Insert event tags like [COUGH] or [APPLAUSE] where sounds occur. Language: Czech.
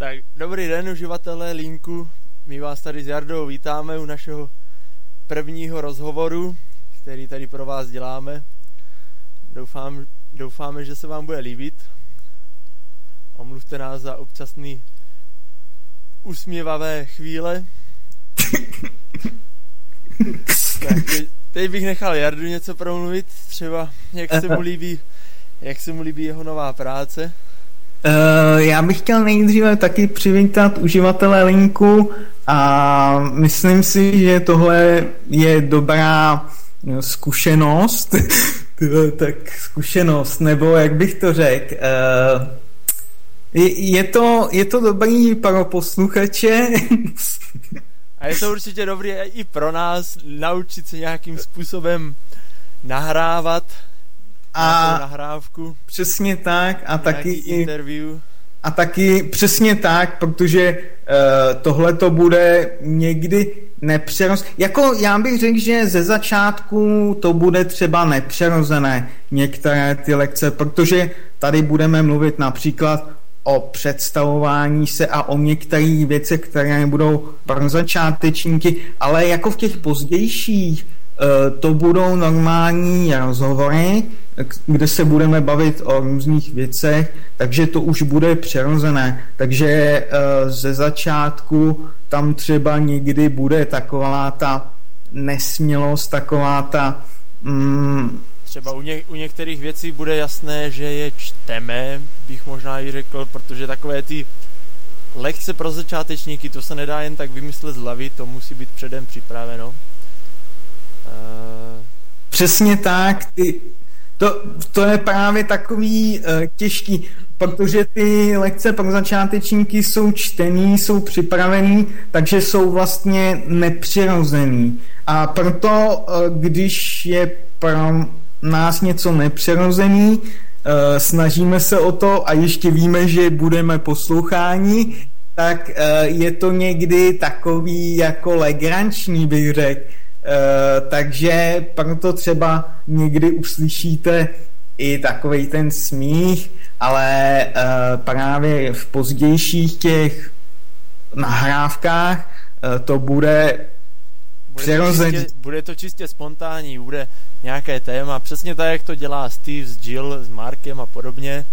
Tak dobrý den, uživatelé Linku. My vás tady s Jardou vítáme u našeho prvního rozhovoru, který tady pro vás děláme. Doufám, doufáme, že se vám bude líbit. Omluvte nás za občasný usměvavé chvíle. tak teď, teď bych nechal Jardu něco promluvit, třeba jak se mu líbí, jak se mu líbí jeho nová práce. Uh, já bych chtěl nejdříve taky přivítat uživatele linku a myslím si, že tohle je dobrá no, zkušenost, [LAUGHS] tak zkušenost, nebo jak bych to řekl, uh, je, to, je to dobrý pro posluchače. A je to určitě dobrý i pro nás naučit se nějakým způsobem nahrávat a nahrávku. Přesně tak a taky interview. A taky přesně tak, protože uh, tohle to bude někdy nepřeroz... Jako já bych řekl, že ze začátku to bude třeba nepřerozené některé ty lekce, protože tady budeme mluvit například o představování se a o některých věcech, které budou pro začátečníky, ale jako v těch pozdějších uh, to budou normální rozhovory, kde se budeme bavit o různých věcech, takže to už bude přirozené. Takže eh, ze začátku tam třeba někdy bude taková ta nesmělost, taková ta... Mm, třeba u, ně, u některých věcí bude jasné, že je čteme, bych možná i řekl, protože takové ty lekce pro začátečníky, to se nedá jen tak vymyslet z hlavy, to musí být předem připraveno. Uh... Přesně tak, ty, to, to je právě takový uh, těžký, protože ty lekce pro začátečníky jsou čtený, jsou připravený, takže jsou vlastně nepřirozený. A proto, uh, když je pro nás něco nepřirozený, uh, snažíme se o to a ještě víme, že budeme posloucháni, tak je to někdy takový jako legranční, bych řekl takže proto třeba někdy uslyšíte i takový ten smích, ale uh, právě v pozdějších těch nahrávkách uh, to bude bude to, čistě, bude to čistě spontánní, bude nějaké téma, přesně tak, jak to dělá Steve s Jill, s Markem a podobně.